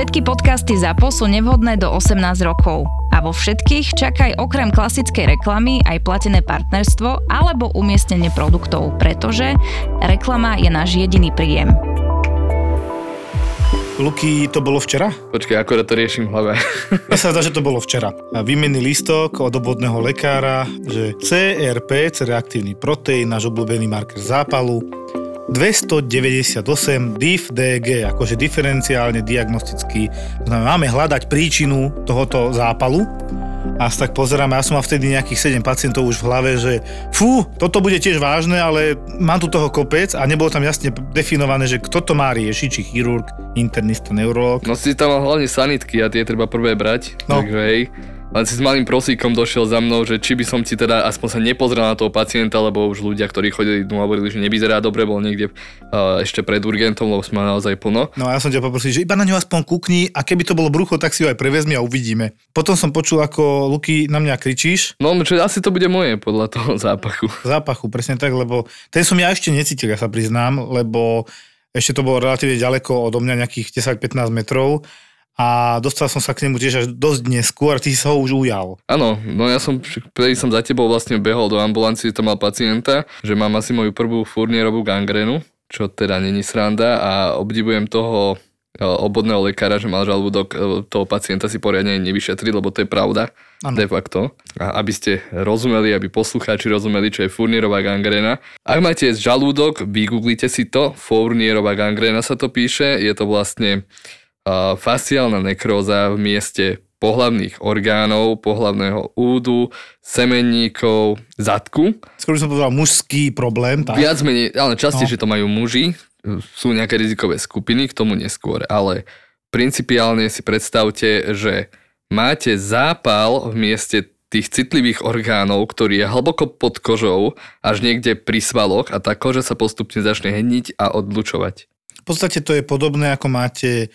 Všetky podcasty ZAPO sú nevhodné do 18 rokov. A vo všetkých čakaj okrem klasickej reklamy aj platené partnerstvo alebo umiestnenie produktov, pretože reklama je náš jediný príjem. Luky, to bolo včera? Počkaj, akorát to riešim v hlave. Ja sa zdá, že to bolo včera. Výmenný listok od obvodného lekára, že CRP, C-reaktívny proteín, náš obľúbený marker zápalu, 298 DIF DG, akože diferenciálne diagnostický. Znamená, máme hľadať príčinu tohoto zápalu a tak pozeráme, ja som mal vtedy nejakých 7 pacientov už v hlave, že fú, toto bude tiež vážne, ale mám tu toho kopec a nebolo tam jasne definované, že kto to má riešiť, či chirurg, internista, neurolog. No si tam hlavne sanitky a tie treba prvé brať, no. takže hej. Len si s malým prosíkom došiel za mnou, že či by som ti teda aspoň sa nepozrel na toho pacienta, lebo už ľudia, ktorí chodili mu hovorili, že nevyzerá dobre, bol niekde uh, ešte pred urgentom, lebo sme naozaj plno. No a ja som ťa poprosil, že iba na ňo aspoň kúkni a keby to bolo brucho, tak si ho aj prevezmi a uvidíme. Potom som počul, ako Luky na mňa kričíš. No, čo asi to bude moje podľa toho zápachu. Zápachu, presne tak, lebo ten som ja ešte necítil, ja sa priznám, lebo ešte to bolo relatívne ďaleko odo mňa, nejakých 10-15 metrov a dostal som sa k nemu tiež až dosť neskôr, ty si ho už ujal. Áno, no ja som, prvý som za tebou vlastne behol do ambulancie, to mal pacienta, že mám asi moju prvú furnierovú gangrenu, čo teda není sranda a obdivujem toho e, obodného lekára, že mal žalúdok e, toho pacienta si poriadne nevyšetriť, lebo to je pravda ano. de facto. A aby ste rozumeli, aby poslucháči rozumeli, čo je furnierová gangrena. Ak máte žalúdok, vygooglite si to, furnierová gangrena sa to píše, je to vlastne fasciálna nekróza v mieste pohlavných orgánov, pohlavného údu, semenníkov, zadku. Skôr som povedal mužský problém. Tak? Viac menej, ale častejšie no. to majú muži, sú nejaké rizikové skupiny, k tomu neskôr, ale principiálne si predstavte, že máte zápal v mieste tých citlivých orgánov, ktorý je hlboko pod kožou, až niekde pri svaloch a tá koža sa postupne začne hniť a odlučovať. V podstate to je podobné, ako máte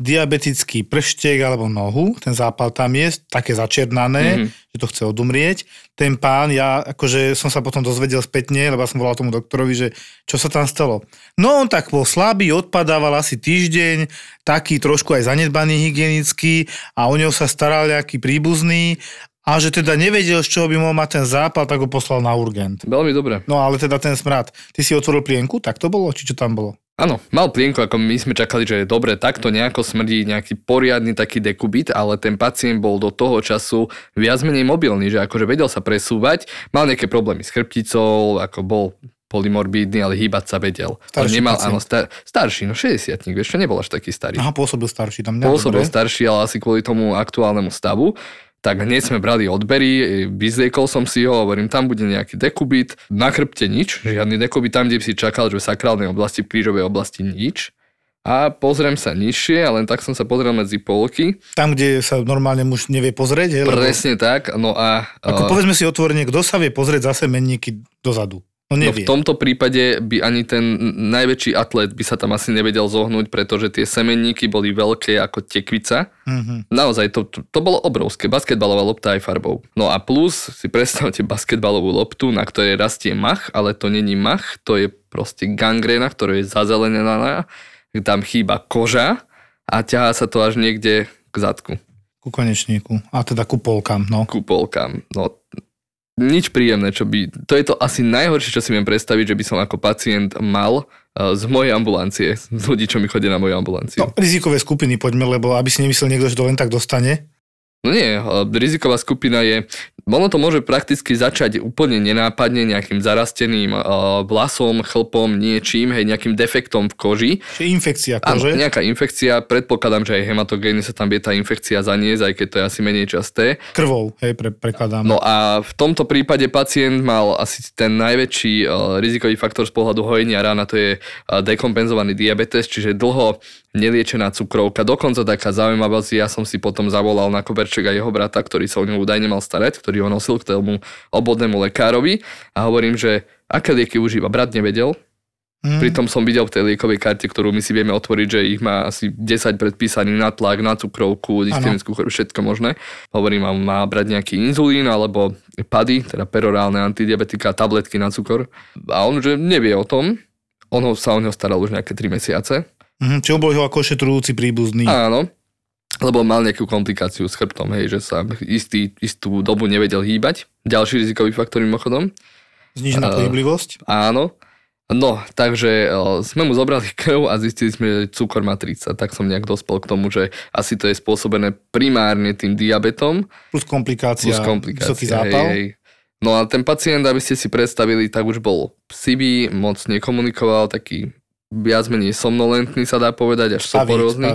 diabetický prštek alebo nohu, ten zápal tam je, také začernané, mm-hmm. že to chce odumrieť. Ten pán, ja akože som sa potom dozvedel spätne, lebo som volal tomu doktorovi, že čo sa tam stalo. No on tak bol slabý, odpadával asi týždeň, taký trošku aj zanedbaný hygienický a o neho sa staral nejaký príbuzný a že teda nevedel, z čoho by mohol mať ten zápal, tak ho poslal na urgent. Veľmi dobre. No ale teda ten smrad. Ty si otvoril plienku, tak to bolo? Či čo tam bolo? Áno, mal plienku, ako my sme čakali, že je dobre, takto nejako smrdí nejaký poriadny taký dekubit, ale ten pacient bol do toho času viac menej mobilný, že akože vedel sa presúvať, mal nejaké problémy s chrbticou, ako bol polymorbídny, ale hýbať sa vedel. Starší nemal, áno, star, starší, no 60 vieš, čo nebol až taký starý. Aha, pôsobil starší tam. Pôsobil starší, ale asi kvôli tomu aktuálnemu stavu tak hneď sme brali odbery, vyzliekol som si ho, hovorím, tam bude nejaký dekubit, na chrbte nič, žiadny dekubit, tam, kde si čakal, že v sakrálnej oblasti, v krížovej oblasti nič. A pozriem sa nižšie, a len tak som sa pozrel medzi polky. Tam, kde sa normálne muž nevie pozrieť? He, Presne tak, no a... Ako uh, povedzme si otvorene, kto sa vie pozrieť zase menníky dozadu? No, no v tomto prípade by ani ten najväčší atlet by sa tam asi nevedel zohnúť, pretože tie semenníky boli veľké ako tekvica. Mm-hmm. Naozaj, to, to, to bolo obrovské. Basketbalová lopta aj farbou. No a plus si predstavte basketbalovú loptu, na ktorej rastie mach, ale to není mach, to je proste gangrena, ktorá je zazelenená, tam chýba koža a ťahá sa to až niekde k zadku. Ku konečníku. A teda ku polkám, no. Ku polkám. No, nič príjemné, čo by... To je to asi najhoršie, čo si viem predstaviť, že by som ako pacient mal eh, z mojej ambulancie, z ľudí, čo mi chodia na moju ambulanciu. No, rizikové skupiny poďme, lebo aby si nemyslel niekto, že to len tak dostane. No nie, riziková skupina je, ono to môže prakticky začať úplne nenápadne nejakým zarasteným vlasom, chlpom, niečím, hej, nejakým defektom v koži. Čiže infekcia kože? Áno, nejaká infekcia, predpokladám, že aj hematogény sa tam vie tá infekcia zaniesť, aj keď to je asi menej časté. Krvou, hej, pre, prekladám. No a v tomto prípade pacient mal asi ten najväčší rizikový faktor z pohľadu hojenia rána, to je dekompenzovaný diabetes, čiže dlho neliečená cukrovka. Dokonca taká zaujímavosť, ja som si potom zavolal na koberček aj jeho brata, ktorý sa o ňu údajne mal starať, ktorý ho nosil k tomu obodnému lekárovi a hovorím, že aké lieky užíva. Brat nevedel, Mm. Pritom som videl v tej liekovej karte, ktorú my si vieme otvoriť, že ich má asi 10 predpísaných na tlak, na cukrovku, dystemickú chorobu, všetko možné. Hovorím, mám, má brať nejaký inzulín alebo pady, teda perorálne antidiabetika, tabletky na cukor. A on, že nevie o tom, on ho, sa o neho staral už nejaké 3 mesiace Mm-hmm, čo bol jeho ako ošetrujúci príbuzný. Áno. Lebo mal nejakú komplikáciu s chrbtom, hej, že sa istý, istú dobu nevedel hýbať. Ďalší rizikový faktor mimochodom. Znižená Uh, pohyblivosť. Áno. No, takže o, sme mu zobrali krv a zistili sme, že cukor má 30. Tak som nejak dospel k tomu, že asi to je spôsobené primárne tým diabetom Plus komplikácia, plus komplikácia. vysoký zápal. Hej, hej. No a ten pacient, aby ste si predstavili, tak už bol sivý, moc nekomunikoval, taký viac menej somnolentný sa dá povedať, až soporózny.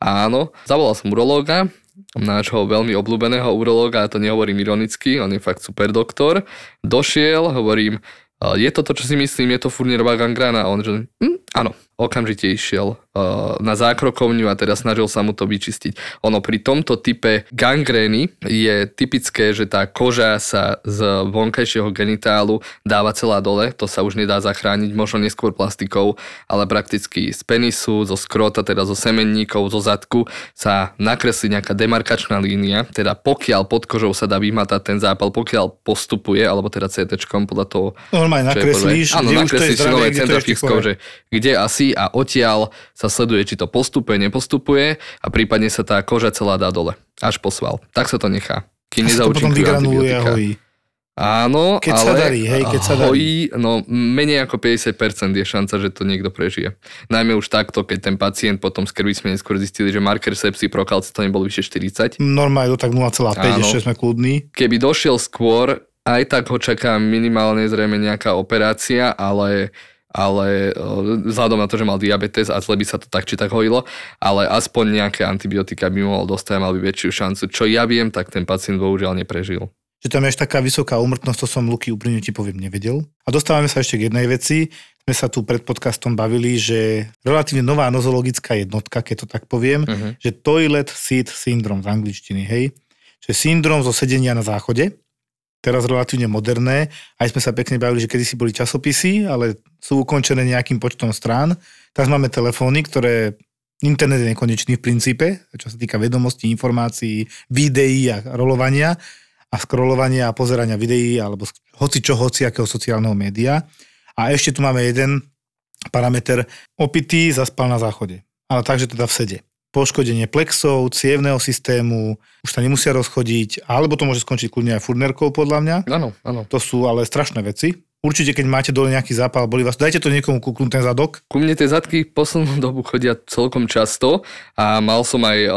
Áno, zavolal som urológa, nášho veľmi obľúbeného urológa, a to nehovorím ironicky, on je fakt super doktor. Došiel, hovorím, "E, je to to, čo si myslím, je to furnierová gangrana? A on že, hm, áno, okamžite išiel uh, na zákrokovňu a teda snažil sa mu to vyčistiť. Ono pri tomto type gangrény je typické, že tá koža sa z vonkajšieho genitálu dáva celá dole, to sa už nedá zachrániť, možno neskôr plastikou, ale prakticky z penisu, zo skrota, teda zo semenníkov, zo zadku sa nakreslí nejaká demarkačná línia, teda pokiaľ pod kožou sa dá vymatať ten zápal, pokiaľ postupuje, alebo teda CT podľa toho, Normálne nakreslíš, Áno, kde už to je nakreslíš nové kde to je ešte centrafixkou, chore. že kde asi a odtiaľ sa sleduje, či to postupuje, nepostupuje a prípadne sa tá koža celá dá dole, až po sval. Tak sa to nechá. Kým nezaučinkujú antibiotika. hojí. Áno, Keď ale sa darí, hej, keď sa darí. hojí, no menej ako 50% je šanca, že to niekto prežije. Najmä už takto, keď ten pacient potom z krvi sme neskôr zistili, že marker sepsy prokalcitóny bol vyše 40. Normálne to tak 0,5, Áno. ešte sme kľudní. Keby došiel skôr, aj tak ho čaká minimálne zrejme nejaká operácia, ale ale e, vzhľadom na to, že mal diabetes a zle by sa to tak či tak hojilo, ale aspoň nejaké antibiotika by mohol dostať mal by väčšiu šancu. Čo ja viem, tak ten pacient bohužiaľ neprežil. Že tam je až taká vysoká úmrtnosť, to som Luky úprimne ti poviem nevedel. A dostávame sa ešte k jednej veci. Sme sa tu pred podcastom bavili, že relatívne nová nozologická jednotka, keď to tak poviem, Uh-huh. že toilet seat syndrome z angličtiny, hej. Že syndrom zo sedenia na záchode, teraz relatívne moderné. Aj sme sa pekne bavili, že kedysi boli časopisy, ale sú ukončené nejakým počtom strán. Teraz máme telefóny, ktoré internet je nekonečný v princípe, čo sa týka vedomostí, informácií, videí a rolovania a scrollovania a pozerania videí alebo hoci čo, hoci akého sociálneho média. A ešte tu máme jeden parameter. Opitý zaspal na záchode. Ale takže teda v sede. Poškodenie plexov, cievného systému, už sa nemusia rozchodiť, alebo to môže skončiť kľudne aj furnerkou podľa mňa. Áno, áno. To sú ale strašné veci. Určite, keď máte dole nejaký zápal, boli vás, dajte to niekomu kúknúť ten zadok. Ku mne tie zadky poslednú dobu chodia celkom často a mal som aj o,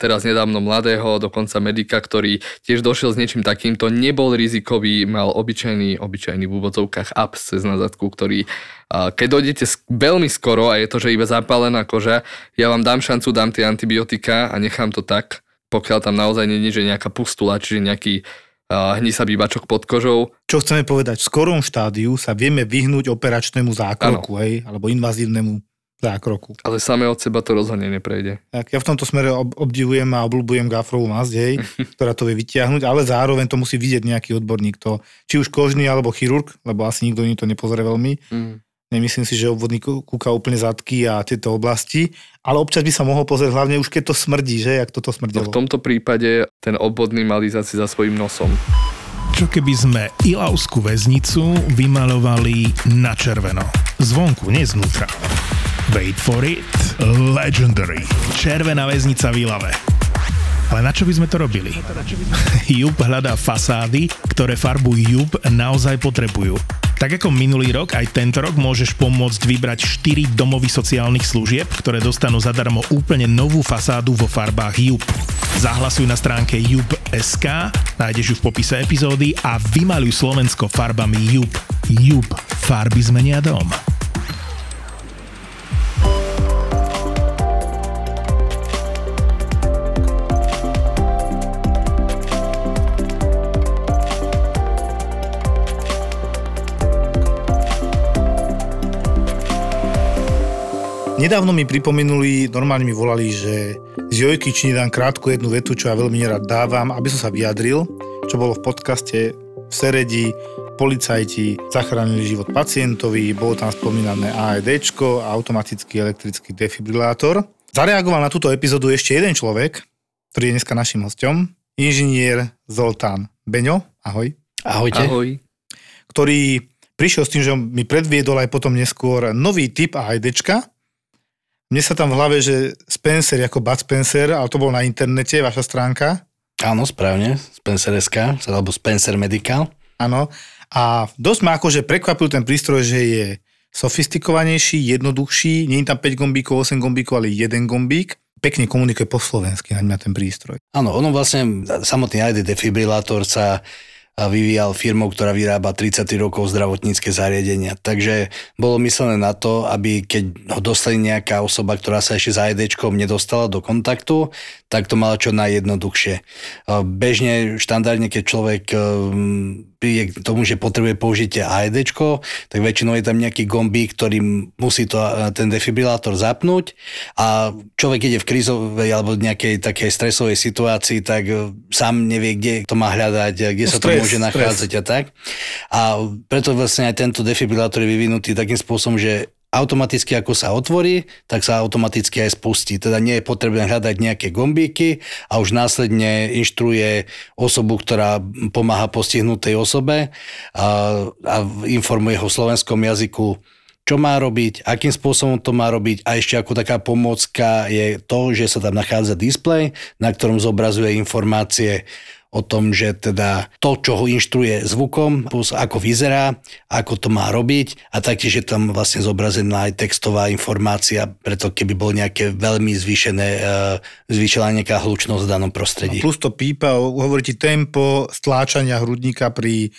teraz nedávno mladého, dokonca medika, ktorý tiež došiel s niečím takýmto, nebol rizikový, mal obyčajný, obyčajný v úvodzovkách absces na zadku, ktorý keď dojdete veľmi skoro a je to, že iba zapálená koža, ja vám dám šancu, dám tie antibiotika a nechám to tak, pokiaľ tam naozaj nie je nejaká pustula, čiže nejaký a, hnisavý bačok pod kožou. Čo chceme povedať, v skorom štádiu sa vieme vyhnúť operačnému zákroku, hej, alebo invazívnemu zákroku. Ale samé od seba to rozhodne neprejde. Tak ja v tomto smere ob- obdivujem a obľúbujem gafrovú masť, hej, ktorá to vie vytiahnuť, ale zároveň to musí vidieť nejaký odborník, to, či už kožný alebo chirurg, lebo asi nikto iný to nepozrie veľmi. Mm. Nemyslím si, že obvodník kú- kúka úplne zadky a tieto oblasti, ale občas by sa mohol pozrieť hlavne už keď to smrdí, že, jak toto No smrdelo. v tomto prípade ten obvodný mal ísť asi za svojím nosom. Čo keby sme Ilavskú väznicu vymalovali na červeno? Zvonku, nie znútra. Wait for it. Legendary. Červená väznica v Ilave. Ale na čo by sme to robili? Jub hľadá fasády, ktoré farbu Jub naozaj potrebujú. Tak ako minulý rok, aj tento rok môžeš pomôcť vybrať 4 domovy sociálnych služieb, ktoré dostanú zadarmo úplne novú fasádu vo farbách Jub. Zahlasuj na stránke jub.sk, nájdeš ju v popise epizódy a vymaluj Slovensko farbami Jub. Jub. Farby zmenia dom. Nedávno mi pripomenuli, normálne mi volali, že z Jojky či nedám krátku jednu vetu, čo ja veľmi nerad dávam, aby som sa vyjadril, čo bolo v podcaste v Seredi, policajti zachránili život pacientovi, bolo tam spomínané AED, automatický elektrický defibrilátor. Zareagoval na túto epizódu ešte jeden človek, ktorý je dneska našim hostom, inžinier Zoltán Beňo, ahoj, Ahojte. Ahoj. ktorý prišiel s tým, že mi predviedol aj potom neskôr nový typ AED, Mne sa tam v hlave, že Spencer ako Bud Spencer, ale to bol na internete, vaša stránka. Áno, správne, Spencer.sk, alebo Spencer Medical. Áno. A dosť ma akože prekvapil ten prístroj, že je sofistikovanejší, jednoduchší, nie je tam 5 gombíkov, 8 gombíkov, ale jeden gombík. Pekne komunikuje po slovensky na ten prístroj. Áno, ono vlastne, samotný ID defibrilátor sa vyvíjal firmou, ktorá vyrába 33 rokov zdravotnícke zariadenia. Takže bolo myslené na to, aby keď ho dostali nejaká osoba, ktorá sa ešte za IDčkom nedostala do kontaktu, tak to malo čo najjednoduchšie. Bežne, štandardne, keď človek príde k tomu, že potrebuje použiť AED, tak väčšinou je tam nejaký gombík, ktorý musí to, ten defibrilátor zapnúť a človek ide v krízovej alebo nejakej takej stresovej situácii, tak sám nevie, kde to má hľadať, kde no, sa stres, to môže nachádzať a tak. A preto vlastne aj tento defibrilátor je vyvinutý takým spôsobom, že automaticky ako sa otvorí, tak sa automaticky aj spustí. Teda nie je potrebné hľadať nejaké gombíky a už následne inštruuje osobu, ktorá pomáha postihnutej osobe a, a informuje ho v slovenskom jazyku, čo má robiť, akým spôsobom to má robiť a ešte ako taká pomocka je to, že sa tam nachádza displej, na ktorom zobrazuje informácie o tom, že teda to, čo ho inštruuje zvukom, plus ako vyzerá, ako to má robiť a taktiež je tam vlastne zobrazená aj textová informácia, preto keby bol nejaké veľmi zvýšené, uh, zvýšená nejaká hlučnosť v danom prostredí. A plus to pípa, hovorí ti tempo stláčania hrudníka pri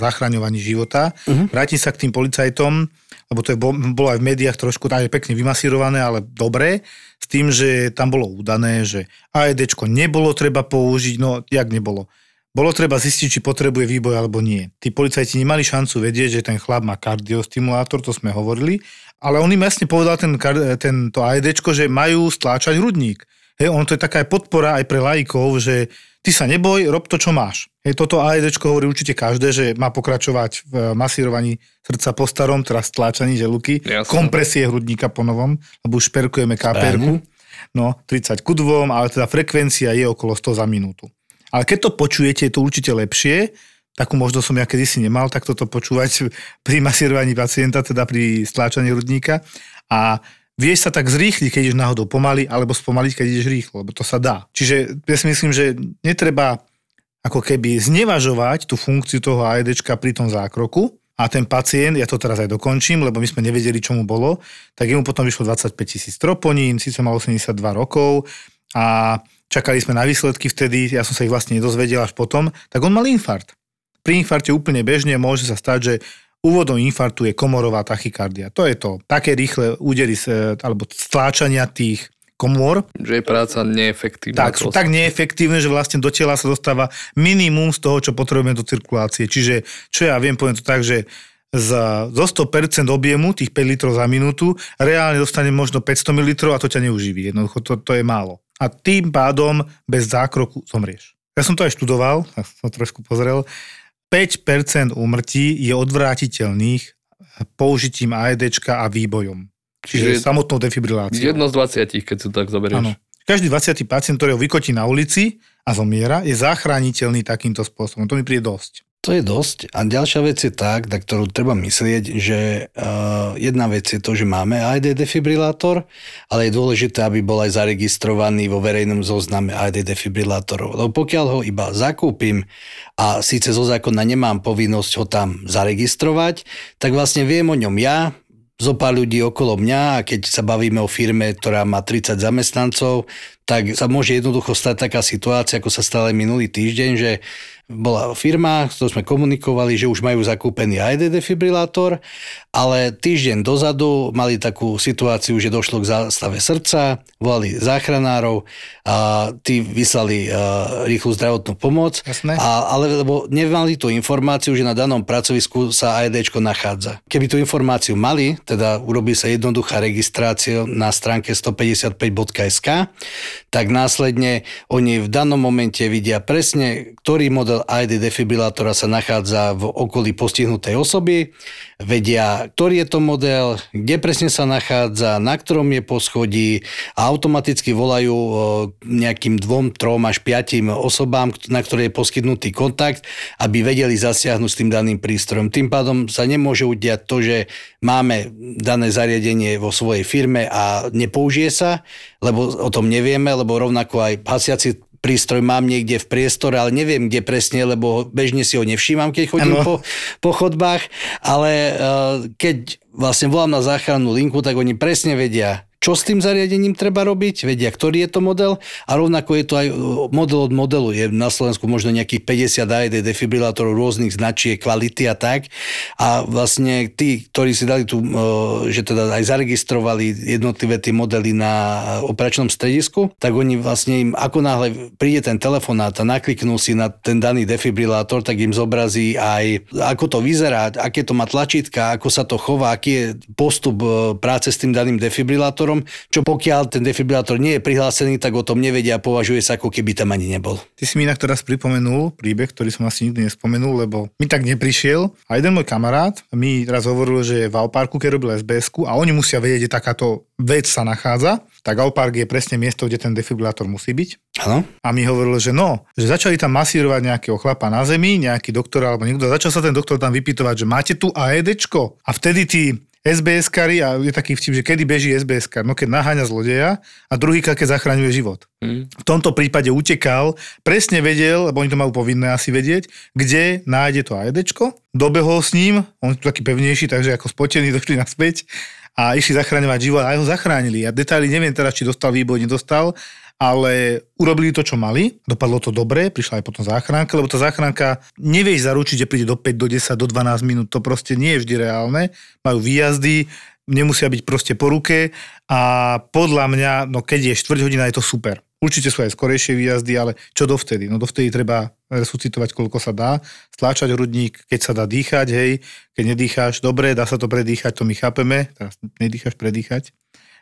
zachraňovaní života. Uh-huh. Vrátim sa k tým policajtom lebo to je, bolo aj v médiách trošku tak pekne vymasírované, ale dobre, s tým, že tam bolo udané, že AED nebolo treba použiť, no jak nebolo. Bolo treba zistiť, či potrebuje výboj alebo nie. Tí policajti nemali šancu vedieť, že ten chlap má kardiostimulátor, to sme hovorili, ale on im jasne povedal ten, tento AED, že majú stláčať hrudník. Hej, on to je taká podpora aj pre laikov, že ty sa neboj, rob to, čo máš. Hej, toto AED hovorí určite každé, že má pokračovať v masírovaní srdca po starom, teraz stláčaní želuky, Jasne. kompresie hrudníka po novom, lebo už šperkujeme KPR. No, 30 ku 2, ale teda frekvencia je okolo 100 za minútu. Ale keď to počujete, je to určite lepšie, takú možnosť som ja kedysi nemal, tak toto počúvať pri masírovaní pacienta, teda pri stláčaní hrudníka. A vieš sa tak zrýchliť, keď ideš náhodou pomaly, alebo spomaliť, keď ideš rýchlo, lebo to sa dá. Čiže ja si myslím, že netreba ako keby znevažovať tú funkciu toho AED pri tom zákroku, a ten pacient, ja to teraz aj dokončím, lebo my sme nevedeli, čo mu bolo, tak jemu potom vyšlo 25 tisíc troponín, síce mal 82 rokov a čakali sme na výsledky vtedy, ja som sa ich vlastne nedozvedel až potom, tak on mal infarkt. Pri infarte úplne bežne môže sa stať, že Úvodom infarktu je komorová tachykardia. To je to. Také rýchle údery alebo stláčania tých komôr. Že je práca neefektívna. Tak, sú tak neefektívne, že vlastne do tela sa dostáva minimum z toho, čo potrebujeme do cirkulácie. Čiže, čo ja viem, poviem to tak, že z, zo 100% objemu, tých 5 litrov za minútu, reálne dostane možno 500 ml a to ťa neuživí. Jednoducho to, to je málo. A tým pádom bez zákroku zomrieš. Ja som to aj študoval, tak som trošku pozrel. 5% úmrtí je odvrátiteľných použitím AED a výbojom. Čiže, Čiže samotnou defibriláciou. Jedno z 20, keď si to tak zoberieš. Áno. Každý 20. pacient, ktorý ho vykotí na ulici a zomiera, je zachrániteľný takýmto spôsobom. To mi príde dosť. To je dosť. A ďalšia vec je tak, na ktorú treba myslieť, že uh, jedna vec je to, že máme AED defibrilátor, ale je dôležité, aby bol aj zaregistrovaný vo verejnom zozname AED defibrilátorov. Lebo pokiaľ ho iba zakúpim a síce zo zákona nemám povinnosť ho tam zaregistrovať, tak vlastne viem o ňom ja, zo pár ľudí okolo mňa a keď sa bavíme o firme, ktorá má 30 zamestnancov, tak sa môže jednoducho stať taká situácia, ako sa stala minulý týždeň, že bola firma, s ktorou sme komunikovali, že už majú zakúpený AED defibrilátor, ale týždeň dozadu mali takú situáciu, že došlo k zástave srdca, volali záchranárov a tí vyslali uh, rýchlu zdravotnú pomoc, A, ale lebo nemali tú informáciu, že na danom pracovisku sa AED nachádza. Keby tú informáciu mali, teda urobí sa jednoduchá registrácia na stránke 155.sk, tak následne oni v danom momente vidia presne, ktorý model ID defibrilátora sa nachádza v okolí postihnutej osoby, vedia, ktorý je to model, kde presne sa nachádza, na ktorom je poschodí a automaticky volajú nejakým dvom, trom až piatim osobám, na ktoré je poskytnutý kontakt, aby vedeli zasiahnuť s tým daným prístrojom. Tým pádom sa nemôže udiať to, že máme dané zariadenie vo svojej firme a nepoužije sa, lebo o tom nevieme, lebo rovnako aj hasiaci prístroj mám niekde v priestore, ale neviem kde presne, lebo bežne si ho nevšímam, keď chodím po, po chodbách, ale uh, keď vlastne volám na záchrannú linku, tak oni presne vedia, čo s tým zariadením treba robiť, vedia, ktorý je to model a rovnako je to aj model od modelu. Je na Slovensku možno nejakých 50 AED defibrilátorov rôznych značiek, kvality a tak. A vlastne tí, ktorí si dali tu, že teda aj zaregistrovali jednotlivé tie modely na operačnom stredisku, tak oni vlastne im, ako náhle príde ten telefonát a nakliknú si na ten daný defibrilátor, tak im zobrazí aj, ako to vyzerá, aké to má tlačítka, ako sa to chová, aký je postup práce s tým daným defibrilátorom defibrilátorom, čo pokiaľ ten defibrilátor nie je prihlásený, tak o tom nevedia a považuje sa, ako keby tam ani nebol. Ty si mi inak teraz pripomenul príbeh, ktorý som asi nikdy nespomenul, lebo mi tak neprišiel. A jeden môj kamarát mi raz hovoril, že je v Alparku, keď robil sbs a oni musia vedieť, kde takáto vec sa nachádza. Tak Alpark je presne miesto, kde ten defibrilátor musí byť. Áno. A mi hovoril, že no, že začali tam masírovať nejakého chlapa na zemi, nejaký doktor alebo niekto. Začal sa ten doktor tam vypytovať, že máte tu AEDčko. A vtedy tí SBS-kari a je taký vtip, že kedy beží SBS kar, no keď naháňa zlodeja a druhý keď zachraňuje život. Mm. V tomto prípade utekal, presne vedel, lebo oni to majú povinné asi vedieť, kde nájde to AEDčko, dobehol s ním, on je taký pevnejší, takže ako spotený došli naspäť a išli zachraňovať život a aj ho zachránili. Ja detaily neviem teraz, či dostal výboj, nedostal, ale urobili to, čo mali, dopadlo to dobre, prišla aj potom záchranka, lebo tá záchranka nevieš zaručiť, že príde do 5, do 10, do 12 minút, to proste nie je vždy reálne, majú výjazdy, nemusia byť proste po ruke a podľa mňa, no keď je 4 hodina, je to super. Určite sú aj skorejšie výjazdy, ale čo dovtedy? No dovtedy treba resuscitovať, koľko sa dá, stláčať hrudník, keď sa dá dýchať, hej, keď nedýcháš, dobre, dá sa to predýchať, to my chápeme, teraz nedýcháš predýchať.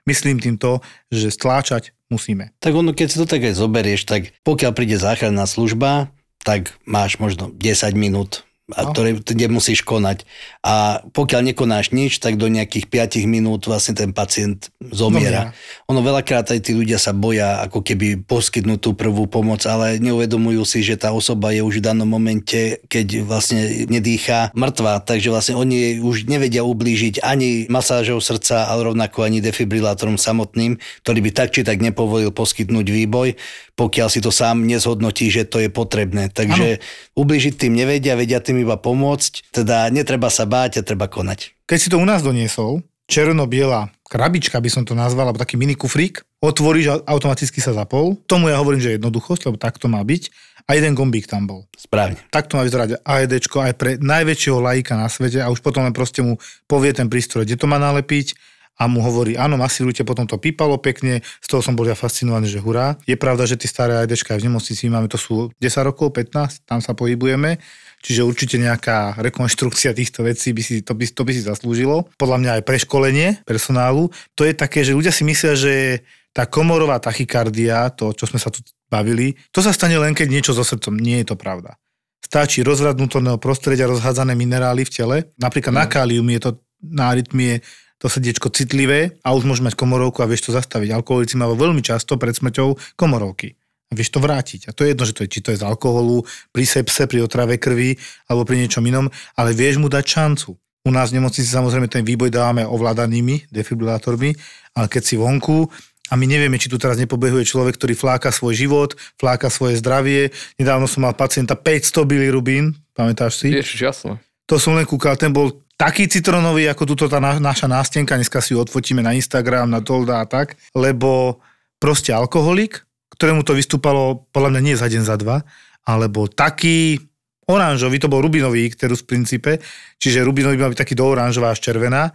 Myslím týmto, že stláčať musíme. Tak ono, keď si to tak aj zoberieš, tak pokiaľ príde záchranná služba, tak máš možno 10 minút a no. ktoré, kde musíš konať. A pokiaľ nekonáš nič, tak do nejakých 5 minút vlastne ten pacient zomiera. Zomiera. Ono veľakrát aj tí ľudia sa boja ako keby poskytnúť tú prvú pomoc, ale neuvedomujú si, že tá osoba je už v danom momente, keď vlastne nedýchá, mŕtva. Takže vlastne oni už nevedia ublížiť ani masážou srdca, ale rovnako ani defibrilátorom samotným, ktorý by tak či tak nepovolil poskytnúť výboj, pokiaľ si to sám nezhodnotí, že to je potrebné. Takže ano. ublížiť tým nevedia, vedia tým iba pomôcť, teda netreba sa báť a treba konať. Keď si to u nás doniesol, černo-biela krabička by som to nazval, alebo taký mini kufrík, otvoríš a automaticky sa zapol. Tomu ja hovorím, že jednoduchosť, lebo tak to má byť. A jeden gombík tam bol. Správne. Tak to má vyzerať AED aj pre najväčšieho laika na svete a už potom len proste mu povie ten prístroj, kde to má nalepiť a mu hovorí, áno, masírujte, potom to pípalo pekne, z toho som bol ja fascinovaný, že hurá. Je pravda, že tie staré IDčka aj v nemocnici máme, to sú 10 rokov, 15, tam sa pohybujeme, čiže určite nejaká rekonštrukcia týchto vecí by si, to, by, to by si zaslúžilo. Podľa mňa aj preškolenie personálu. To je také, že ľudia si myslia, že tá komorová tachykardia, to, čo sme sa tu bavili, to sa stane len, keď niečo so srdcom. Nie je to pravda. Stačí rozvrad vnútorného prostredia, rozhádzané minerály v tele. Napríklad mm. na kálium je to na arytmie to srdiečko citlivé a už môže mať komorovku a vieš to zastaviť. Alkoholici majú veľmi často pred smrťou komorovky. A vieš to vrátiť. A to je jedno, že to je, či to je z alkoholu, pri sepse, pri otrave krvi alebo pri niečom inom, ale vieš mu dať šancu. U nás v nemocnici samozrejme ten výboj dávame ovládanými defibrilátormi, ale keď si vonku a my nevieme, či tu teraz nepobehuje človek, ktorý fláka svoj život, fláka svoje zdravie. Nedávno som mal pacienta 500 bilirubín, pamätáš si? Ježiš, jasno. To som len kúkal, ten bol taký citronový, ako túto tá naša nástenka, dneska si ju odfotíme na Instagram, na Tolda a tak, lebo proste alkoholik, ktorému to vystúpalo podľa mňa nie za deň, za dva, alebo taký oranžový, to bol rubinový ikterus v princípe, čiže rubinový mal byť taký do oranžová až červená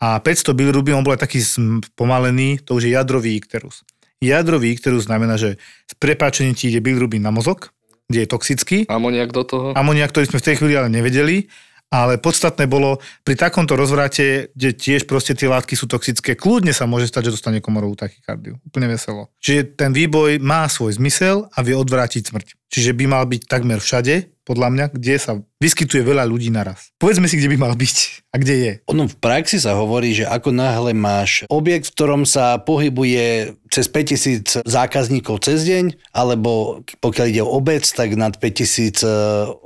a 500 bilirubin, on bol aj taký pomalený, to už je jadrový ikterus. Jadrový ikterus znamená, že s prepáčením ti ide bilirubin na mozog, kde je toxický. Amoniak do toho. Amoniak, ktorý sme v tej chvíli ale nevedeli Ale podstatné bolo, pri takomto rozvrate, kde tiež proste tie látky sú toxické, kľudne sa môže stať, že dostane komorovú tachykardiu. Úplne veselo. Čiže ten výboj má svoj zmysel a vie odvrátiť smrť. Čiže by mal byť takmer všade, podľa mňa, kde sa vyskytuje veľa ľudí naraz. Povedzme si, kde by mal byť a kde je. Ono v praxi sa hovorí, že ako náhle máš objekt, v ktorom sa pohybuje cez 5000 zákazníkov cez deň, alebo pokiaľ ide o obec, tak nad 5000 e,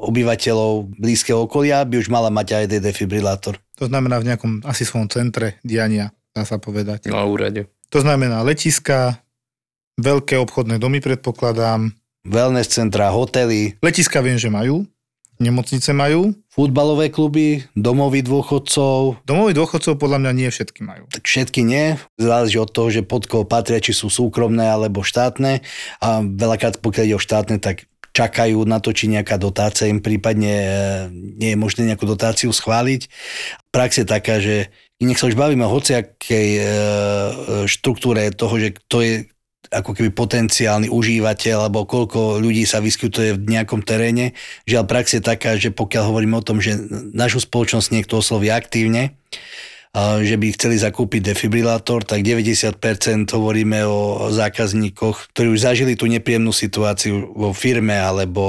obyvateľov blízkeho okolia by už mala mať aj defibrilátor. To znamená v nejakom asi svojom centre diania, dá sa povedať. Na úrade. To znamená letiska, veľké obchodné domy predpokladám, Wellness centra, hotely, Letiska viem, že majú, nemocnice majú, futbalové kluby, domovy dôchodcov, domovy dôchodcov podľa mňa nie všetky majú. tak všetky nie. Záleží od toho, že pod koho patria, či sú súkromné alebo štátne. A veľakrát, pokiaľ ide o štátne, tak čakajú na to, či nejaká dotácia im prípadne e, nie je možné nejakú dotáciu schváliť. Prax je taká, že nech sa už bavíme o hociakej e, štruktúre toho, že kto je ako keby potenciálny užívateľ alebo koľko ľudí sa vyskytuje v nejakom teréne. Žiaľ, prax je taká, že pokiaľ hovoríme o tom, že našu spoločnosť niekto osloví aktívne, že by chceli zakúpiť defibrilátor, tak 90% hovoríme o zákazníkoch, ktorí už zažili tú nepríjemnú situáciu vo firme alebo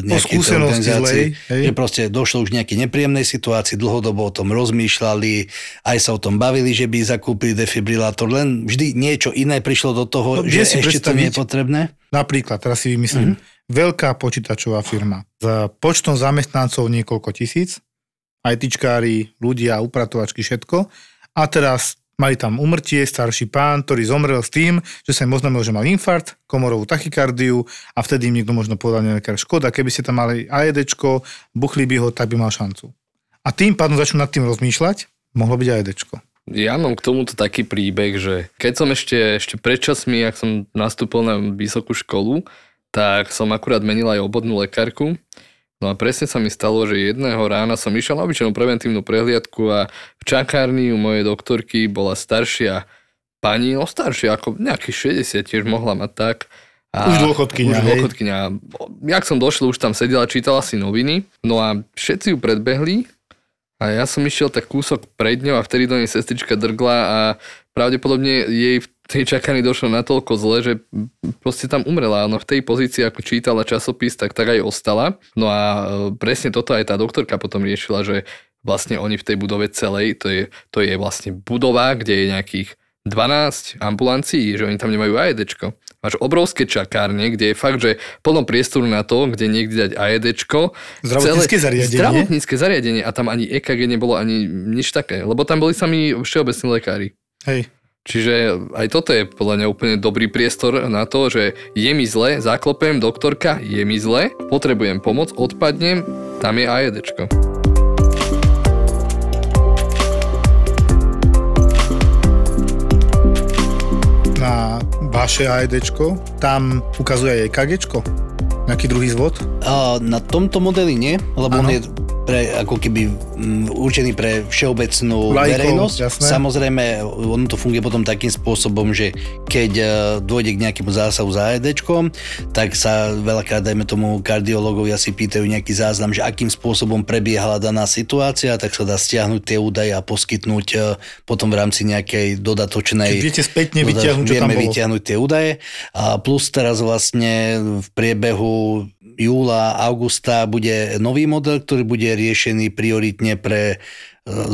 v nejakej organizácii, zlej, že proste došlo už nejakej nepríjemnej situácii, dlhodobo o tom rozmýšľali, aj sa o tom bavili, že by zakúpili defibrilátor, len vždy niečo iné prišlo do toho, No, že si ešte to nie je potrebné. Napríklad, teraz si vymyslím, mm-hmm. veľká počítačová firma. S počtom zamestnancov niekoľko tisíc, ITčkári, ľudia, upratovačky, všetko. A teraz mali tam umrtie, starší pán, ktorý zomrel s tým, že sa im oznámil, že mal infarkt, komorovú tachykardiu a vtedy im niekto možno povedal nejaká škoda, keby ste tam mali AEDčko, buchli by ho, tak by mal šancu. A tým pádom začnú nad tým rozmýšľať, mohlo byť AEDčko. Ja mám k tomuto taký príbeh, že keď som ešte, ešte pred ak som nastúpil na vysokú školu, tak som akurát menil aj obodnú lekárku. No a presne sa mi stalo, že jedného rána som išiel na obyčajnú preventívnu prehliadku a v čakárni u mojej doktorky bola staršia pani, no staršia, ako nejakých 60 tiež mohla mať tak. A Už dôchodkyňa, Už hej. dôchodkyňa. Jak som došiel, už tam sedela, čítala si noviny. No a všetci ju predbehli a ja som išiel tak kúsok pred ňou a vtedy do nej sestrička drgla a pravdepodobne jej v tej čakaní došlo natoľko zle, že proste tam umrela. No v tej pozícii, ako čítala časopis, tak tak aj ostala. No a e, presne toto aj tá doktorka potom riešila, že vlastne oni v tej budove celej, to je, to je vlastne budova, kde je nejakých 12 ambulancií, že oni tam nemajú AEDčko. Máš obrovské čakárne, kde je fakt, že plno priestoru na to, kde niekde dať AEDčko. Zdravotnícke zariadenie? Zdravotnícke zariadenie a tam ani EKG nebolo ani nič také, lebo tam boli sami všeobecní lekári. Hej. Čiže aj toto je podľa mňa úplne dobrý priestor na to, že je mi zle, zaklopem, doktorka, je mi zle, potrebujem pomoc, odpadnem, tam je AEDčko. Na vaše AEDčko, tam ukazuje aj EKGčko, nejaký druhý zvod. A na tomto modeli nie, lebo Áno. on je pre, ako keby mm, určený pre všeobecnú Laikov, verejnosť. jasné. Samozrejme, ono to funguje potom takým spôsobom, že keď e, dôjde k nejakému zásahu za AEDčkom, tak sa veľakrát, dajme tomu, kardiológovia si pýtajú nejaký záznam, že akým spôsobom prebiehala daná situácia, tak sa dá stiahnuť tie údaje a poskytnúť e, potom v rámci nejakej dodatočnej... Čiže viete spätne vytiahnuť, čo tam bolo. tie údaje. A plus teraz vlastne v priebehu júla, augusta bude nový model, ktorý bude riešený prioritne pre e,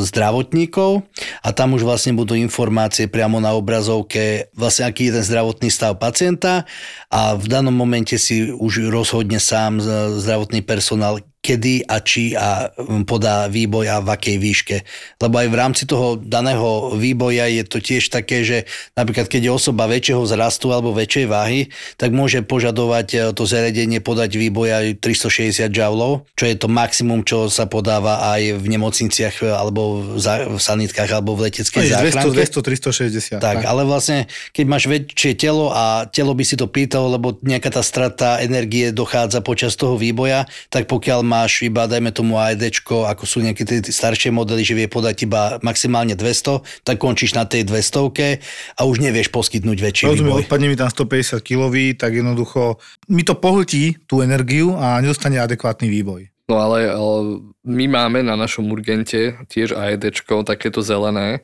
zdravotníkov. A tam už vlastne budú informácie priamo na obrazovke, vlastne aký je ten zdravotný stav pacienta. A v danom momente si už rozhodne sám zdravotný personál, kedy a či a mm, podá výboj a v akej výške. Lebo aj v rámci toho daného výboja je to tiež také, že napríklad keď je osoba väčšieho zrastu alebo väčšej váhy, tak môže požadovať e, to zariadenie podať výboj aj 360 joulov, čo je to maximum, čo sa podáva aj v nemocniciach alebo v, v sanitkách alebo v leteckej záchranke. 200, 200, 360. Tak, ale vlastne, keď máš väčšie telo a telo by si to pýtalo, lebo nejaká tá strata energie dochádza počas toho výboja, tak pokiaľ máš iba, dajme tomu AEDčko, ako sú nejaké tie staršie modely, že vie podať iba maximálne 200, tak končíš na tej 200 a už nevieš poskytnúť väčší Rozumiem, výboj. odpadne mi tam 150 kg, tak jednoducho mi to pohltí tú energiu a nedostane adekvátny výboj. No ale, ale my máme na našom urgente tiež AEDčko, takéto zelené.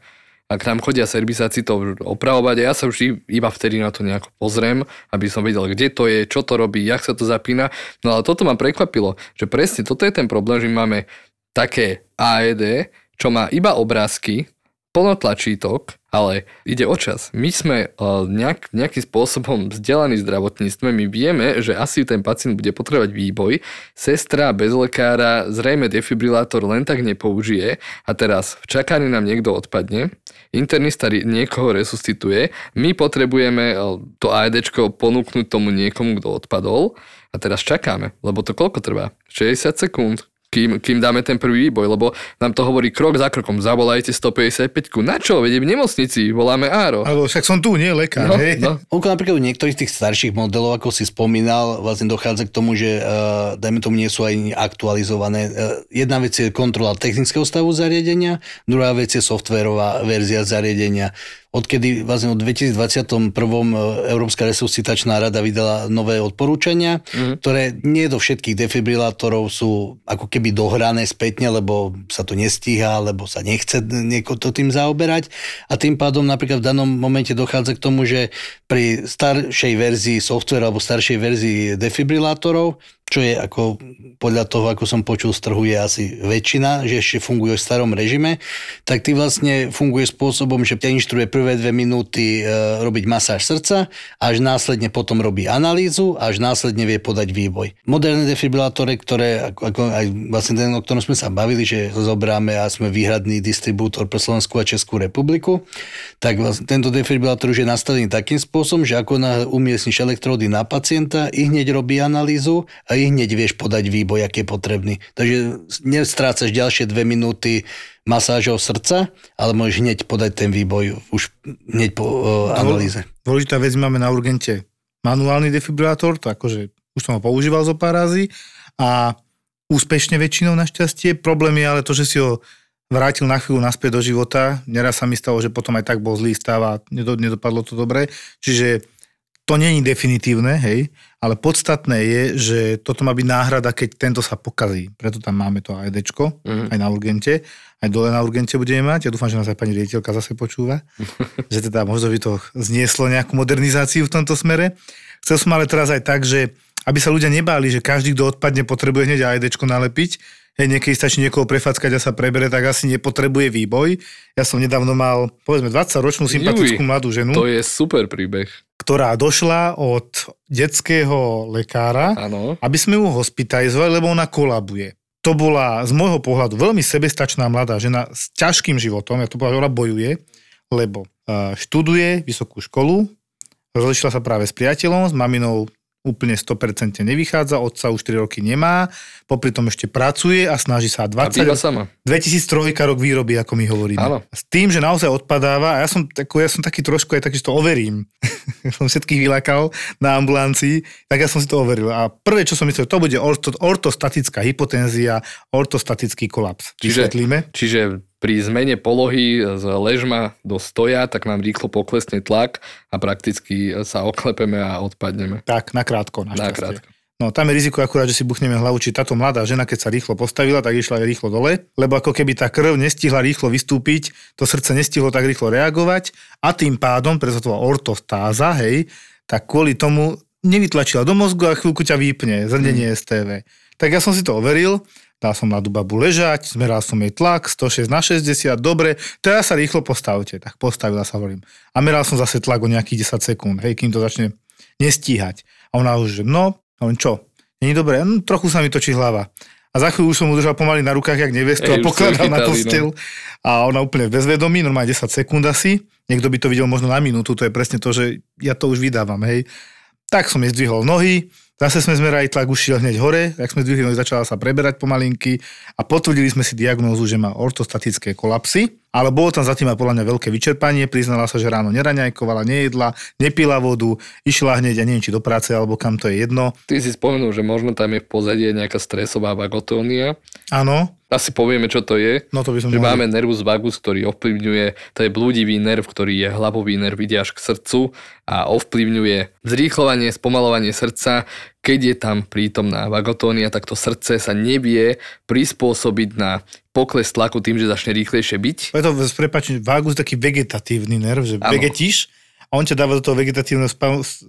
Ak nám chodia servisáci to opravovať, ja sa vždy iba vtedy na to nejako pozriem, aby som vedel, kde to je, čo to robí, jak sa to zapína. No ale toto ma prekvapilo, že presne toto je ten problém, že máme také AED, čo má iba obrázky, plno tlačítok, ale ide o čas. My sme uh, nejak, nejakým spôsobom vzdelaní v zdravotníctve, my vieme, že asi ten pacient bude potrebovať výboj, sestra bez lekára zrejme defibrilátor len tak nepoužije. A teraz v čakaní nám niekto odpadne, internista niekoho resuscituje, my potrebujeme uh, to AED ponúknuť tomu niekomu, kto odpadol. A teraz čakáme, lebo to koľko trvá? 60 sekúnd, kým, kým dáme ten prvý výboj, lebo nám to hovorí krok za krokom, zavolajte 155 Na čo? Vedie v nemocnici, voláme Áro. Ale však som tu, nie lekár. No, hej. no. Onko napríklad u niektorých tých starších modelov, ako si spomínal, vlastne dochádza k tomu, že uh, dajme tomu nie sú aj aktualizované. Uh, jedna vec je kontrola technického stavu zariadenia, druhá vec je softverová verzia zariadenia odkedy vlastne od 2021. E, Európska resuscitačná rada vydala nové odporúčania, mm. ktoré nie do všetkých defibrilátorov sú ako keby dohrané spätne, lebo sa to nestíha, lebo sa nechce nieko to tým zaoberať. A tým pádom napríklad v danom momente dochádza k tomu, že pri staršej verzii software alebo staršej verzii defibrilátorov čo je ako podľa toho, ako som počul z trhu, je asi väčšina, že ešte funguje v starom režime, tak ty vlastne funguje spôsobom, že ťa inštruuje prvé dve minúty e, robiť masáž srdca, až následne potom robí analýzu, až následne vie podať výboj. Moderné defibrilátore, ktoré, ako, ako aj vlastne ten, o ktorom sme sa bavili, že zobráme a sme výhradný distribútor pre Slovensku a Českú republiku, tak vlastne tento defibrilátor už je nastavený takým spôsobom, že ako na umiestniš elektródy na pacienta, i hneď robí analýzu a i hneď vieš podať výboj, aký je potrebný. Takže nestrácaš ďalšie dve minúty masážou srdca, ale môžeš hneď podať ten výboj už hneď po uh, analýze. Dôležitá vec máme na urgente manuálny defibrilátor, to akože už som ho používal zo pár razy a úspešne väčšinou našťastie. Problém je ale to, že si ho vrátil na chvíľu naspäť do života. Neraz sa mi stalo, že potom aj tak bol zlý stav a nedopadlo to dobre. Čiže to není definitívne, hej, ale podstatné je, že toto má byť náhrada, keď tento sa pokazí. Preto tam máme to AED, mm-hmm. aj na urgente, aj dole na urgente budeme mať. Ja dúfam, že nás aj pani riaditeľka zase počúva, že teda možno by to znieslo nejakú modernizáciu v tomto smere. Chcel som ale teraz aj tak, že aby sa ľudia nebáli, že každý, kto odpadne, potrebuje hneď AED nalepiť, hej, niekedy stačí niekoho prefackať a sa prebere, tak asi nepotrebuje výboj. Ja som nedávno mal, povedzme, 20-ročnú sympatickú Juj, mladú ženu. To je super príbeh ktorá došla od detského lekára, ano. aby sme ju hospitalizovali, lebo ona kolabuje. To bola z môjho pohľadu veľmi sebestačná mladá žena s ťažkým životom, ja to povedal, ona bojuje, lebo študuje vysokú školu, rozlišila sa práve s priateľom, s maminou úplne 100% nevychádza, otca už 3 roky nemá, popri tom ešte pracuje a snaží sa 20... A sama. 2003 rok výroby, ako my hovoríme. Áno. S tým, že naozaj odpadáva, a ja som, tako, ja som taký trošku aj taký, že to overím. som všetkých vylakal na ambulancii, tak ja som si to overil. A prvé, čo som myslel, to bude orto, ortostatická hypotenzia, ortostatický kolaps. Čiže, čiže pri zmene polohy z ležma do stoja, tak nám rýchlo poklesne tlak a prakticky sa oklepeme a odpadneme. Tak, nakrátko. Nakrátko. No tam je riziko akurát, že si buchneme hlavu, či táto mladá žena, keď sa rýchlo postavila, tak išla rýchlo dole, lebo ako keby tá krv nestihla rýchlo vystúpiť, to srdce nestihlo tak rýchlo reagovať a tým pádom, preto to ortostáza, hej, tak kvôli tomu nevytlačila do mozgu a chvíľku ťa vypne, zrnenie hmm. STV. Tak ja som si to overil, Dal som mladú babu ležať, zmeral som jej tlak, 106 na 60, dobre, teraz sa rýchlo postavte. Tak postavila sa, hovorím. A meral som zase tlak o nejakých 10 sekúnd, hej, kým to začne nestíhať. A ona už, no, hovorím, čo, není dobré, no, trochu sa mi točí hlava. A za chvíľu už som udržal pomaly na rukách, jak nevestu Ej, a pokladal na postel. No. A ona úplne bezvedomí, normálne 10 sekúnd asi. Niekto by to videl možno na minútu, to je presne to, že ja to už vydávam, hej. Tak som jej zdvihol nohy, Zase sme zmerali tlak, už šiel hneď hore, tak sme zdvihli, začala sa preberať pomalinky a potvrdili sme si diagnózu, že má ortostatické kolapsy, ale bolo tam zatím aj podľa mňa veľké vyčerpanie, priznala sa, že ráno neraňajkovala, nejedla, nepila vodu, išla hneď, ja neviem, či do práce alebo kam to je jedno. Ty si spomenul, že možno tam je v pozadí nejaká stresová vagotónia. Áno. Asi povieme, čo to je. No to by som že mohli. máme nervus vagus, ktorý ovplyvňuje, to je blúdivý nerv, ktorý je hlavový nerv, ide až k srdcu a ovplyvňuje zrýchlovanie, spomalovanie srdca. Keď je tam prítomná vagotónia, tak to srdce sa nevie prispôsobiť na pokles tlaku tým, že začne rýchlejšie byť. Preto s prepačením, vágus je taký vegetatívny nerv, že Áno. vegetíš a on ťa dáva do toho vegetatívneho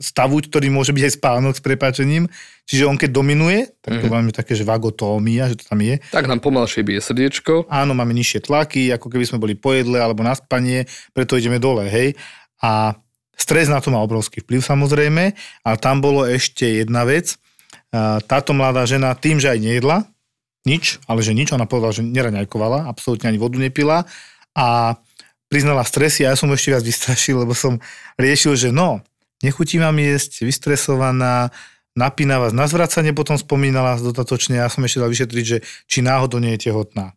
stavu, ktorý môže byť aj spánok s prepačením. Čiže on keď dominuje, tak to Mhm. máme také, že vagotómia, že to tam je. Tak nám pomalšie bije srdiečko. Áno, máme nižšie tlaky, ako keby sme boli pojedle alebo na spanie, preto ideme dole, hej. A stres na to má obrovský vplyv samozrejme, ale tam bolo ešte jedna vec. A Táto mladá žena tým, že aj nejedla, nič, ale že nič, ona povedala, že neraňajkovala, absolútne ani vodu nepila a priznala stresy a ja som ešte viac vystrašil, lebo som riešil, že no, nechutí vám jesť, vystresovaná, napínavá, na zvracanie potom spomínala dodatočne, ja som ešte dal vyšetriť, že či náhodou nie je tehotná.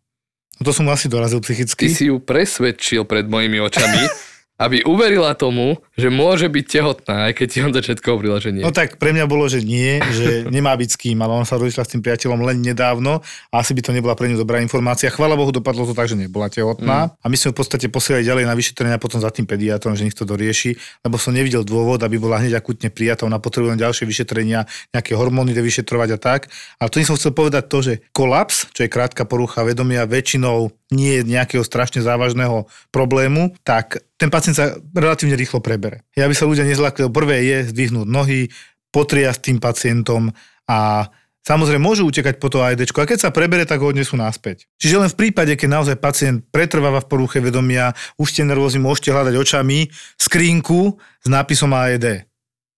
No to som asi dorazil Ty psychicky. si ju presvedčil pred mojimi očami, aby uverila tomu, že môže byť tehotná, aj keď ti on začiatko hovorila, že nie. No tak pre mňa bolo, že nie, že nemá byť s kým, ale ona sa rozlišila s tým priateľom len nedávno a asi by to nebola pre ňu dobrá informácia. Chvala Bohu, dopadlo to tak, že nebola tehotná. A my sme v podstate posielali ďalej na vyšetrenia potom za tým pediatrom, že nech to dorieši, lebo som nevidel dôvod, aby bola hneď akutne prijatá. Ona potrebuje ďalšie vyšetrenia, nejaké hormóny vyšetrovať a tak. Ale to som chcel povedať to, že kolaps, čo je krátka porucha vedomia, väčšinou nie je nejakého strašne závažného problému, tak ten pacient sa relatívne rýchlo prebere. Ja by sa ľudia nezlakli, prvé je zdvihnúť nohy, potriasť tým pacientom a Samozrejme, môžu utekať po to AED, a keď sa prebere, tak ho odnesú naspäť. Čiže len v prípade, keď naozaj pacient pretrváva v poruche vedomia, už ste nervózni, môžete hľadať očami skrinku s nápisom AED.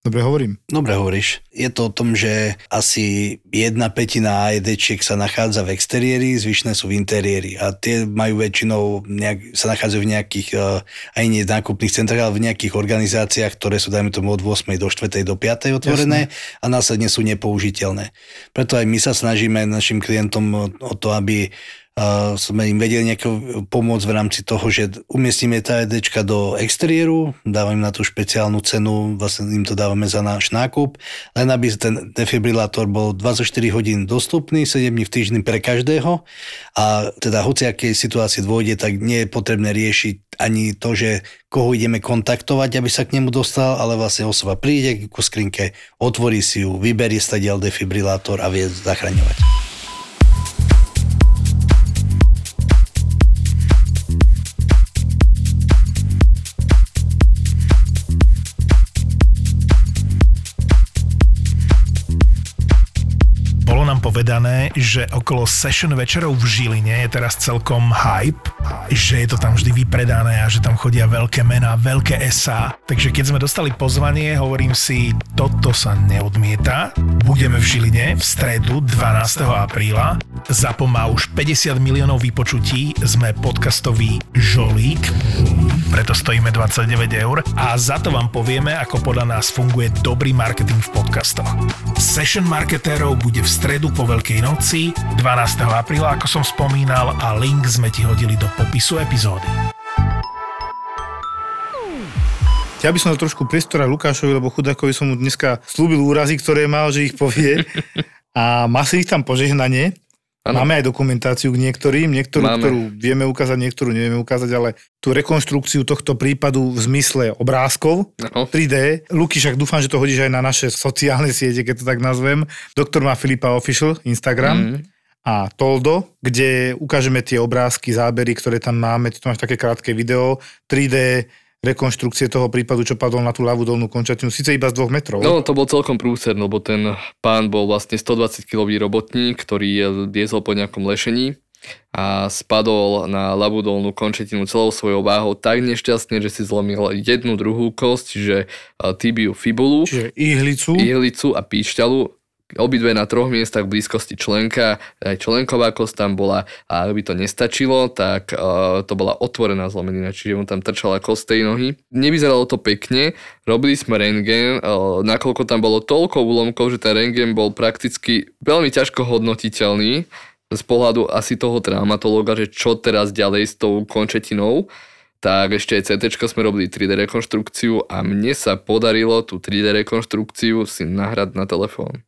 Dobre hovorím? Dobre hovoríš. Je to o tom, že asi jedna petina AEDčiek sa nachádza v exteriéri, zvyšné sú v interiéri a tie majú väčšinou, nejak, sa nachádzajú v nejakých, uh, aj nie nákupných centrách, ale v nejakých organizáciách, ktoré sú, dajme tomu, od 8. do 4. do 5. otvorené a následne sú nepoužiteľné. Preto aj my sa snažíme našim klientom o, to, aby sme im vedeli nejako pomôcť v rámci toho, že umiestnime tá EDčka do exteriéru, dávame na tú špeciálnu cenu, vlastne im to dávame za náš nákup, len aby ten defibrilátor bol 24 hodín dostupný, 7 dní v týždni pre každého a teda hoci akej situácii dôjde, tak nie je potrebné riešiť ani to, že koho ideme kontaktovať, aby sa k nemu dostal, ale vlastne osoba príde ku skrinke, otvorí si ju, vyberie stadiaľ defibrilátor a vie zachraňovať. Povedané, že okolo session večerov v Žiline je teraz celkom hype, že je to tam vždy vypredané a že tam chodia veľké mená, veľké SA. Takže keď sme dostali pozvanie, hovorím si, toto sa neodmieta. Budeme v Žiline v stredu 12. apríla. Zapo má už 50 miliónov vypočutí, sme podcastový žolík, preto stojíme 29 eur a za to vám povieme, ako podľa nás funguje dobrý marketing v podcastoch. Session marketérov bude v stredu po Veľkej noci 12. apríla, ako som spomínal a link sme ti hodili do popisu epizódy. Ja by som dal trošku priestora Lukášovi, lebo chudákovi som mu dneska slúbil úrazy, ktoré mal, že ich povie. A má si ich tam požehnanie. Áno. Máme aj dokumentáciu k niektorým, niektorú, Máme. ktorú vieme ukázať, niektorú nevieme ukázať, ale tú rekonštrukciu tohto prípadu v zmysle obrázkov No. 3D. Luky, však dúfam, že to hodíš aj na naše sociálne siete, keď to tak nazvem. Doktor má Filipa Official, Instagram. Mm. a Toldo, kde ukážeme tie obrázky, zábery, ktoré tam máme. Ty tu máš také krátke video, 3D rekonštrukcie toho prípadu, čo padol na tú ľavú dolnú končatinu, síce iba z dvoch metrov. No, to bol celkom prúser, lebo ten pán bol vlastne 120-kilový robotník, ktorý liezol po nejakom lešení a spadol na ľavú dolnú končetinu celou svojou váhou tak nešťastne, že si zlomil jednu druhú kosť, čiže eh, tibiu fibulu, Čiže ihlicu. ihlicu a píšťalu, obidve na troch miestach v blízkosti členka, aj členková kosť tam bola. A ak by to nestačilo, tak uh, to bola otvorená zlomenina, čiže mu tam trčala kost tej nohy. Nevyzeralo to pekne, robili sme rengen, uh, nakoľko tam bolo toľko úlomkov, že ten rengen bol prakticky veľmi ťažko hodnotiteľný z pohľadu asi toho traumatológa, že čo teraz ďalej s tou končetinou. Tak ešte aj CT sme robili 3D rekonštrukciu a mne sa podarilo tú 3D rekonštrukciu si nahrať na telefón.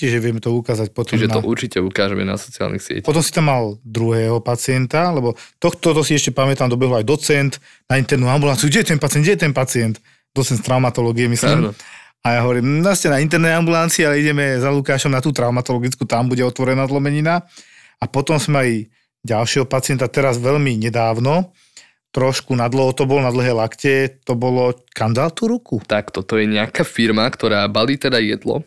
Čiže vieme to ukázať potom Čiže na... to určite ukážeme na sociálnych sieťach. Potom si tam mal druhého pacienta, lebo tohto to si ešte pamätám, dobehol aj docent na internú ambulanciu. Kde je ten pacient? Kde je ten pacient? Docent z traumatológie, myslím. Áno. A ja hovorím, no ste na internej ambulancii, ale ideme za Lukášom na tú traumatologickú, tam bude otvorená zlomenina. A potom sme aj ďalšieho pacienta, teraz veľmi nedávno, trošku nadloho to bolo, na dlhé lakte, to bolo, kam dal tú ruku? Takto, to je nejaká firma, ktorá balí teda jedlo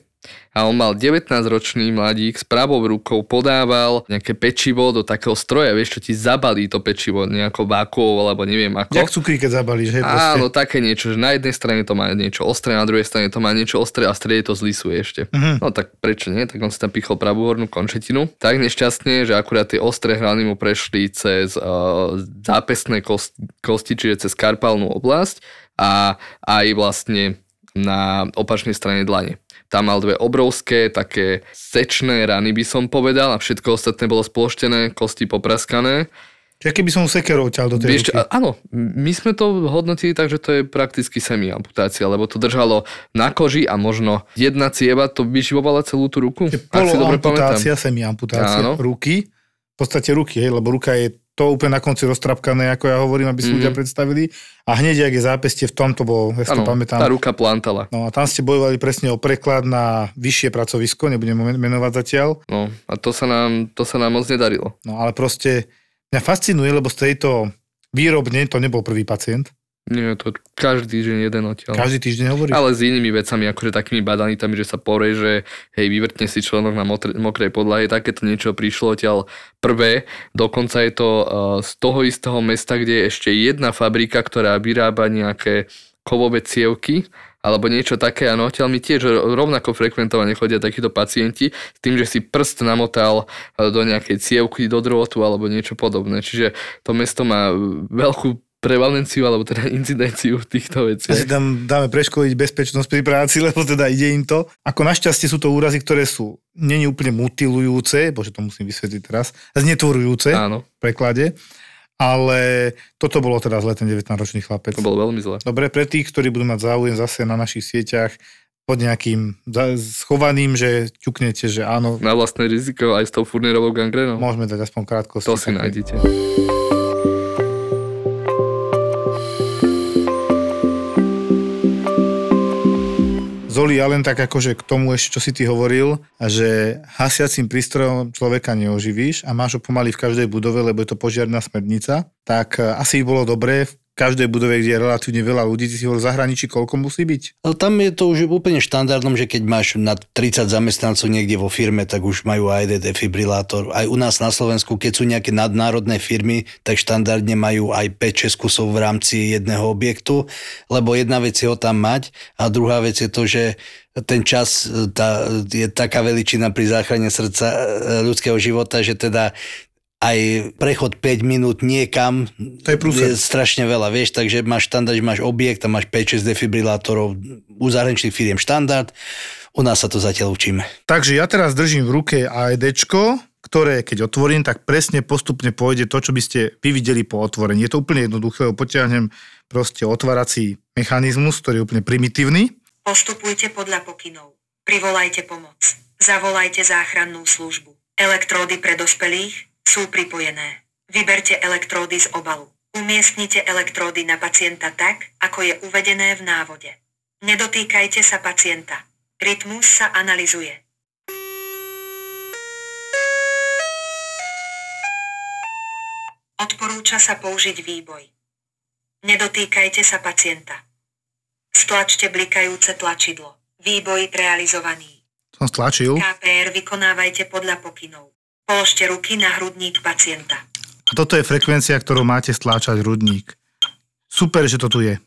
a on mal 19-ročný mladík s pravou rukou, podával nejaké pečivo do takého stroja, vieš, čo ti zabalí to pečivo nejakou vákuou alebo neviem ako. Jak cukrí, keď zabalíš, hej, proste. Áno, také niečo, že na jednej strane to má niečo ostré, na druhej strane to má niečo ostré a strede to zlisuje ešte. Mhm. No tak prečo nie? Tak on si tam pichol pravú hornú končetinu. Tak nešťastne, že akurát tie ostré hrany mu prešli cez uh, zápesné kost, kosti, čiže cez karpálnu oblasť a aj vlastne na opačnej strane dlane. Tam mal dve obrovské, také sečné rany by som povedal a všetko ostatné bolo sploštené, kosti popraskané. Čiže keby som mu sekerou ťal do tej Vieš, ruky. áno, my sme to hodnotili tak, že to je prakticky semi-amputácia, lebo to držalo na koži a možno jedna cieva to vyživovala celú tú ruku. Poloamputácia, semiamputácia ruky. V podstate ruky, hej, lebo ruka je to úplne na konci roztrapkané, ako ja hovorím, aby si Mhm. ľudia predstavili. A hneď, ak je zápestie v tom, to bolo, ja si to pamätám. tá ruka plantala. No a tam ste bojovali presne o preklad na vyššie pracovisko, nebudem men- menovať zatiaľ. No a to sa nám, to sa nám moc nedarilo. No ale proste mňa fascinuje, lebo z tejto výrobne to nebol prvý pacient. Nie, to každý týždeň jeden odtiaľ. Každý týždeň hovorí. Ale s inými vecami, akože takými badanitami, že sa poreže, hej, vyvrtne si členok na motr- mokrej podlahe, takéto niečo prišlo odtiaľ prvé. Dokonca je to uh, z toho istého mesta, kde je ešte jedna fabrika, ktorá vyrába nejaké kovové cievky, alebo niečo také, a odtiaľ mi tiež rovnako frekventovane chodia takíto pacienti s tým, že si prst namotal eh, do nejakej cievky, do drôtu alebo niečo podobné. Čiže to mesto má veľkú prevalenciu alebo teda incidenciu v týchto My si veciach. tam dáme preškoliť bezpečnosť pri práci, lebo teda ide im to. Ako našťastie sú to úrazy, ktoré sú není úplne mutilujúce, bože to musím vysvetliť teraz, znetvorujúce Áno, v preklade, ale toto bolo teda zle ten 19-ročný chlapec. to bolo veľmi zle. Dobre, pre tých, ktorí budú mať záujem zase na našich sieťach pod nejakým schovaným, že ťuknete, že áno, Na vlastné riziko aj s tou furnierovou gangrenou. môžeme dať aspoň krátkosti. To si nájdete. Zoli, ja len tak akože k tomu ešte, čo si ty hovoril, že hasiacím prístrojom človeka neoživíš a máš ho pomaly v každej budove, lebo je to požiarná smernica, tak e, asi by bolo dobré v každej budove, kde je relatívne veľa ľudí, ty si hovoril zahraničí, koľko musí byť? Ale tam je to už úplne štandardom, že keď máš nad 30 zamestnancov niekde vo firme, tak už majú AED defibrilátor. Aj u nás na Slovensku, keď sú nejaké nadnárodné firmy, tak štandardne majú aj 5-6 kusov v rámci jedného objektu, lebo jedna vec je ho tam mať a druhá vec je to, že ten čas tá, je taká veličina pri záchrane srdca e, ľudského života, že teda aj prechod 5 minút niekam To je prúser. je strašne veľa, vieš, takže máš štandard, že máš objekt a máš 5-6 defibrilátorov, u zahraničných firiem štandard, u nás sa to zatiaľ učíme. Takže ja teraz držím v ruke AEDčko, ktoré keď otvorím, tak presne postupne pôjde to, čo by ste vy videli po otvorení. Je to úplne jednoduché, potiahnem proste otvárací mechanizmus, ktorý je úplne primitívny. Postupujte podľa pokynov. Privolajte pomoc. Zavolajte záchrannú službu. Elektródy pre dospelých sú pripojené. Vyberte elektródy z obalu. Umiestnite elektródy na pacienta tak, ako je uvedené v návode. Nedotýkajte sa pacienta. Rytmus sa analizuje. Odporúča sa použiť výboj. Nedotýkajte sa pacienta. Stlačte blikajúce tlačidlo. Výboj realizovaný. Som stlačil. KPR vykonávajte podľa pokynov. Položte ruky na hrudník pacienta. A toto je frekvencia, ktorou máte stláčať hrudník. Super, že to tu je.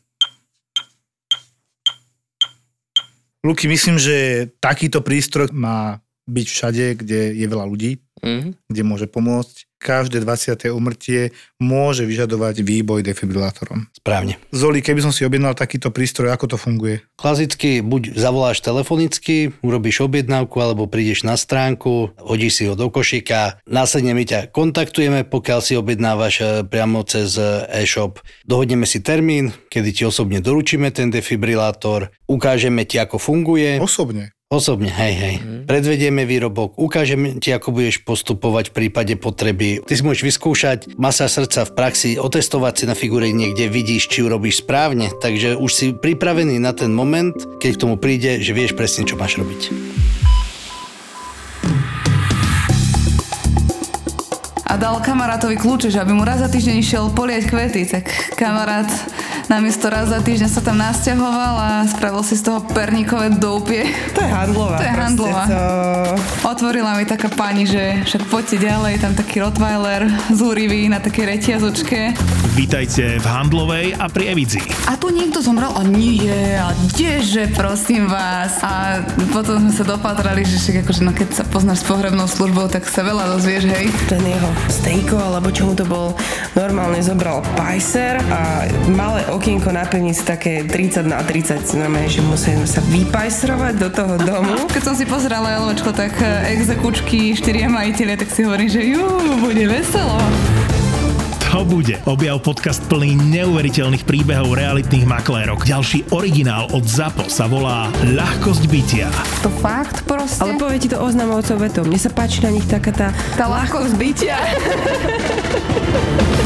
Luky, myslím, že takýto prístroj má byť všade, kde je veľa ľudí, Mhm. kde môže pomôcť. Každé 20. umrtie môže vyžadovať výboj defibrilátorom. Správne. Zoli, keby som si objednal takýto prístroj, ako to funguje? Klasicky buď zavoláš telefonicky, urobíš objednávku, alebo prídeš na stránku, hodíš si ho do košíka, následne my ťa kontaktujeme, pokiaľ si objednávaš e, priamo cez e, e-shop. Dohodneme si termín, kedy ti osobne doručíme ten defibrilátor, ukážeme ti, ako funguje. Osobne. Osobne, hej, hej. Mm. Predvedieme výrobok, ukážeme ti, ako budeš postupovať v prípade potreby. Ty si môžeš vyskúšať masa srdca v praxi, otestovať si na figure niekde, vidíš, či urobíš správne, takže už si pripravený na ten moment, keď k tomu príde, že vieš presne, čo máš robiť. a dal kamarátovi kľúče, že aby mu raz za týždeň išiel poliať kvety, tak kamarát namiesto raz za týždeň sa tam nasťahoval a spravil si z toho perníkové doupie. To je handlová. To je handlová. To... Otvorila mi taká pani, že však poďte ďalej, tam taký Rottweiler zúrivý na také reťazočke. Vítajte v Handlovej a pri Evici. A tu niekto zomrel a nie, a kdeže, prosím vás. A potom sme sa dopatrali, že však akože, no keď sa poznáš s pohrebnou službou, tak sa veľa dozvieš, hej. Ten jeho stejko, alebo čo mu to bol, normálne zobral pajser a malé okienko na pivnici také 30 na 30, znamená, že musíme sa vypajsrovať do toho domu. Keď som si pozerala LVčko, tak eh, exekučky, štyria majiteľe, tak si hovorím, že jú, bude veselo. To bude. Objav podcast plný neuveriteľných príbehov realitných maklérok. Ďalší originál od ZAPO sa volá Ľahkosť bytia. To fakt proste? Ale povie ti to oznamovcov vetou. Mne sa páči na nich taká tá... Tá ľahkosť bytia.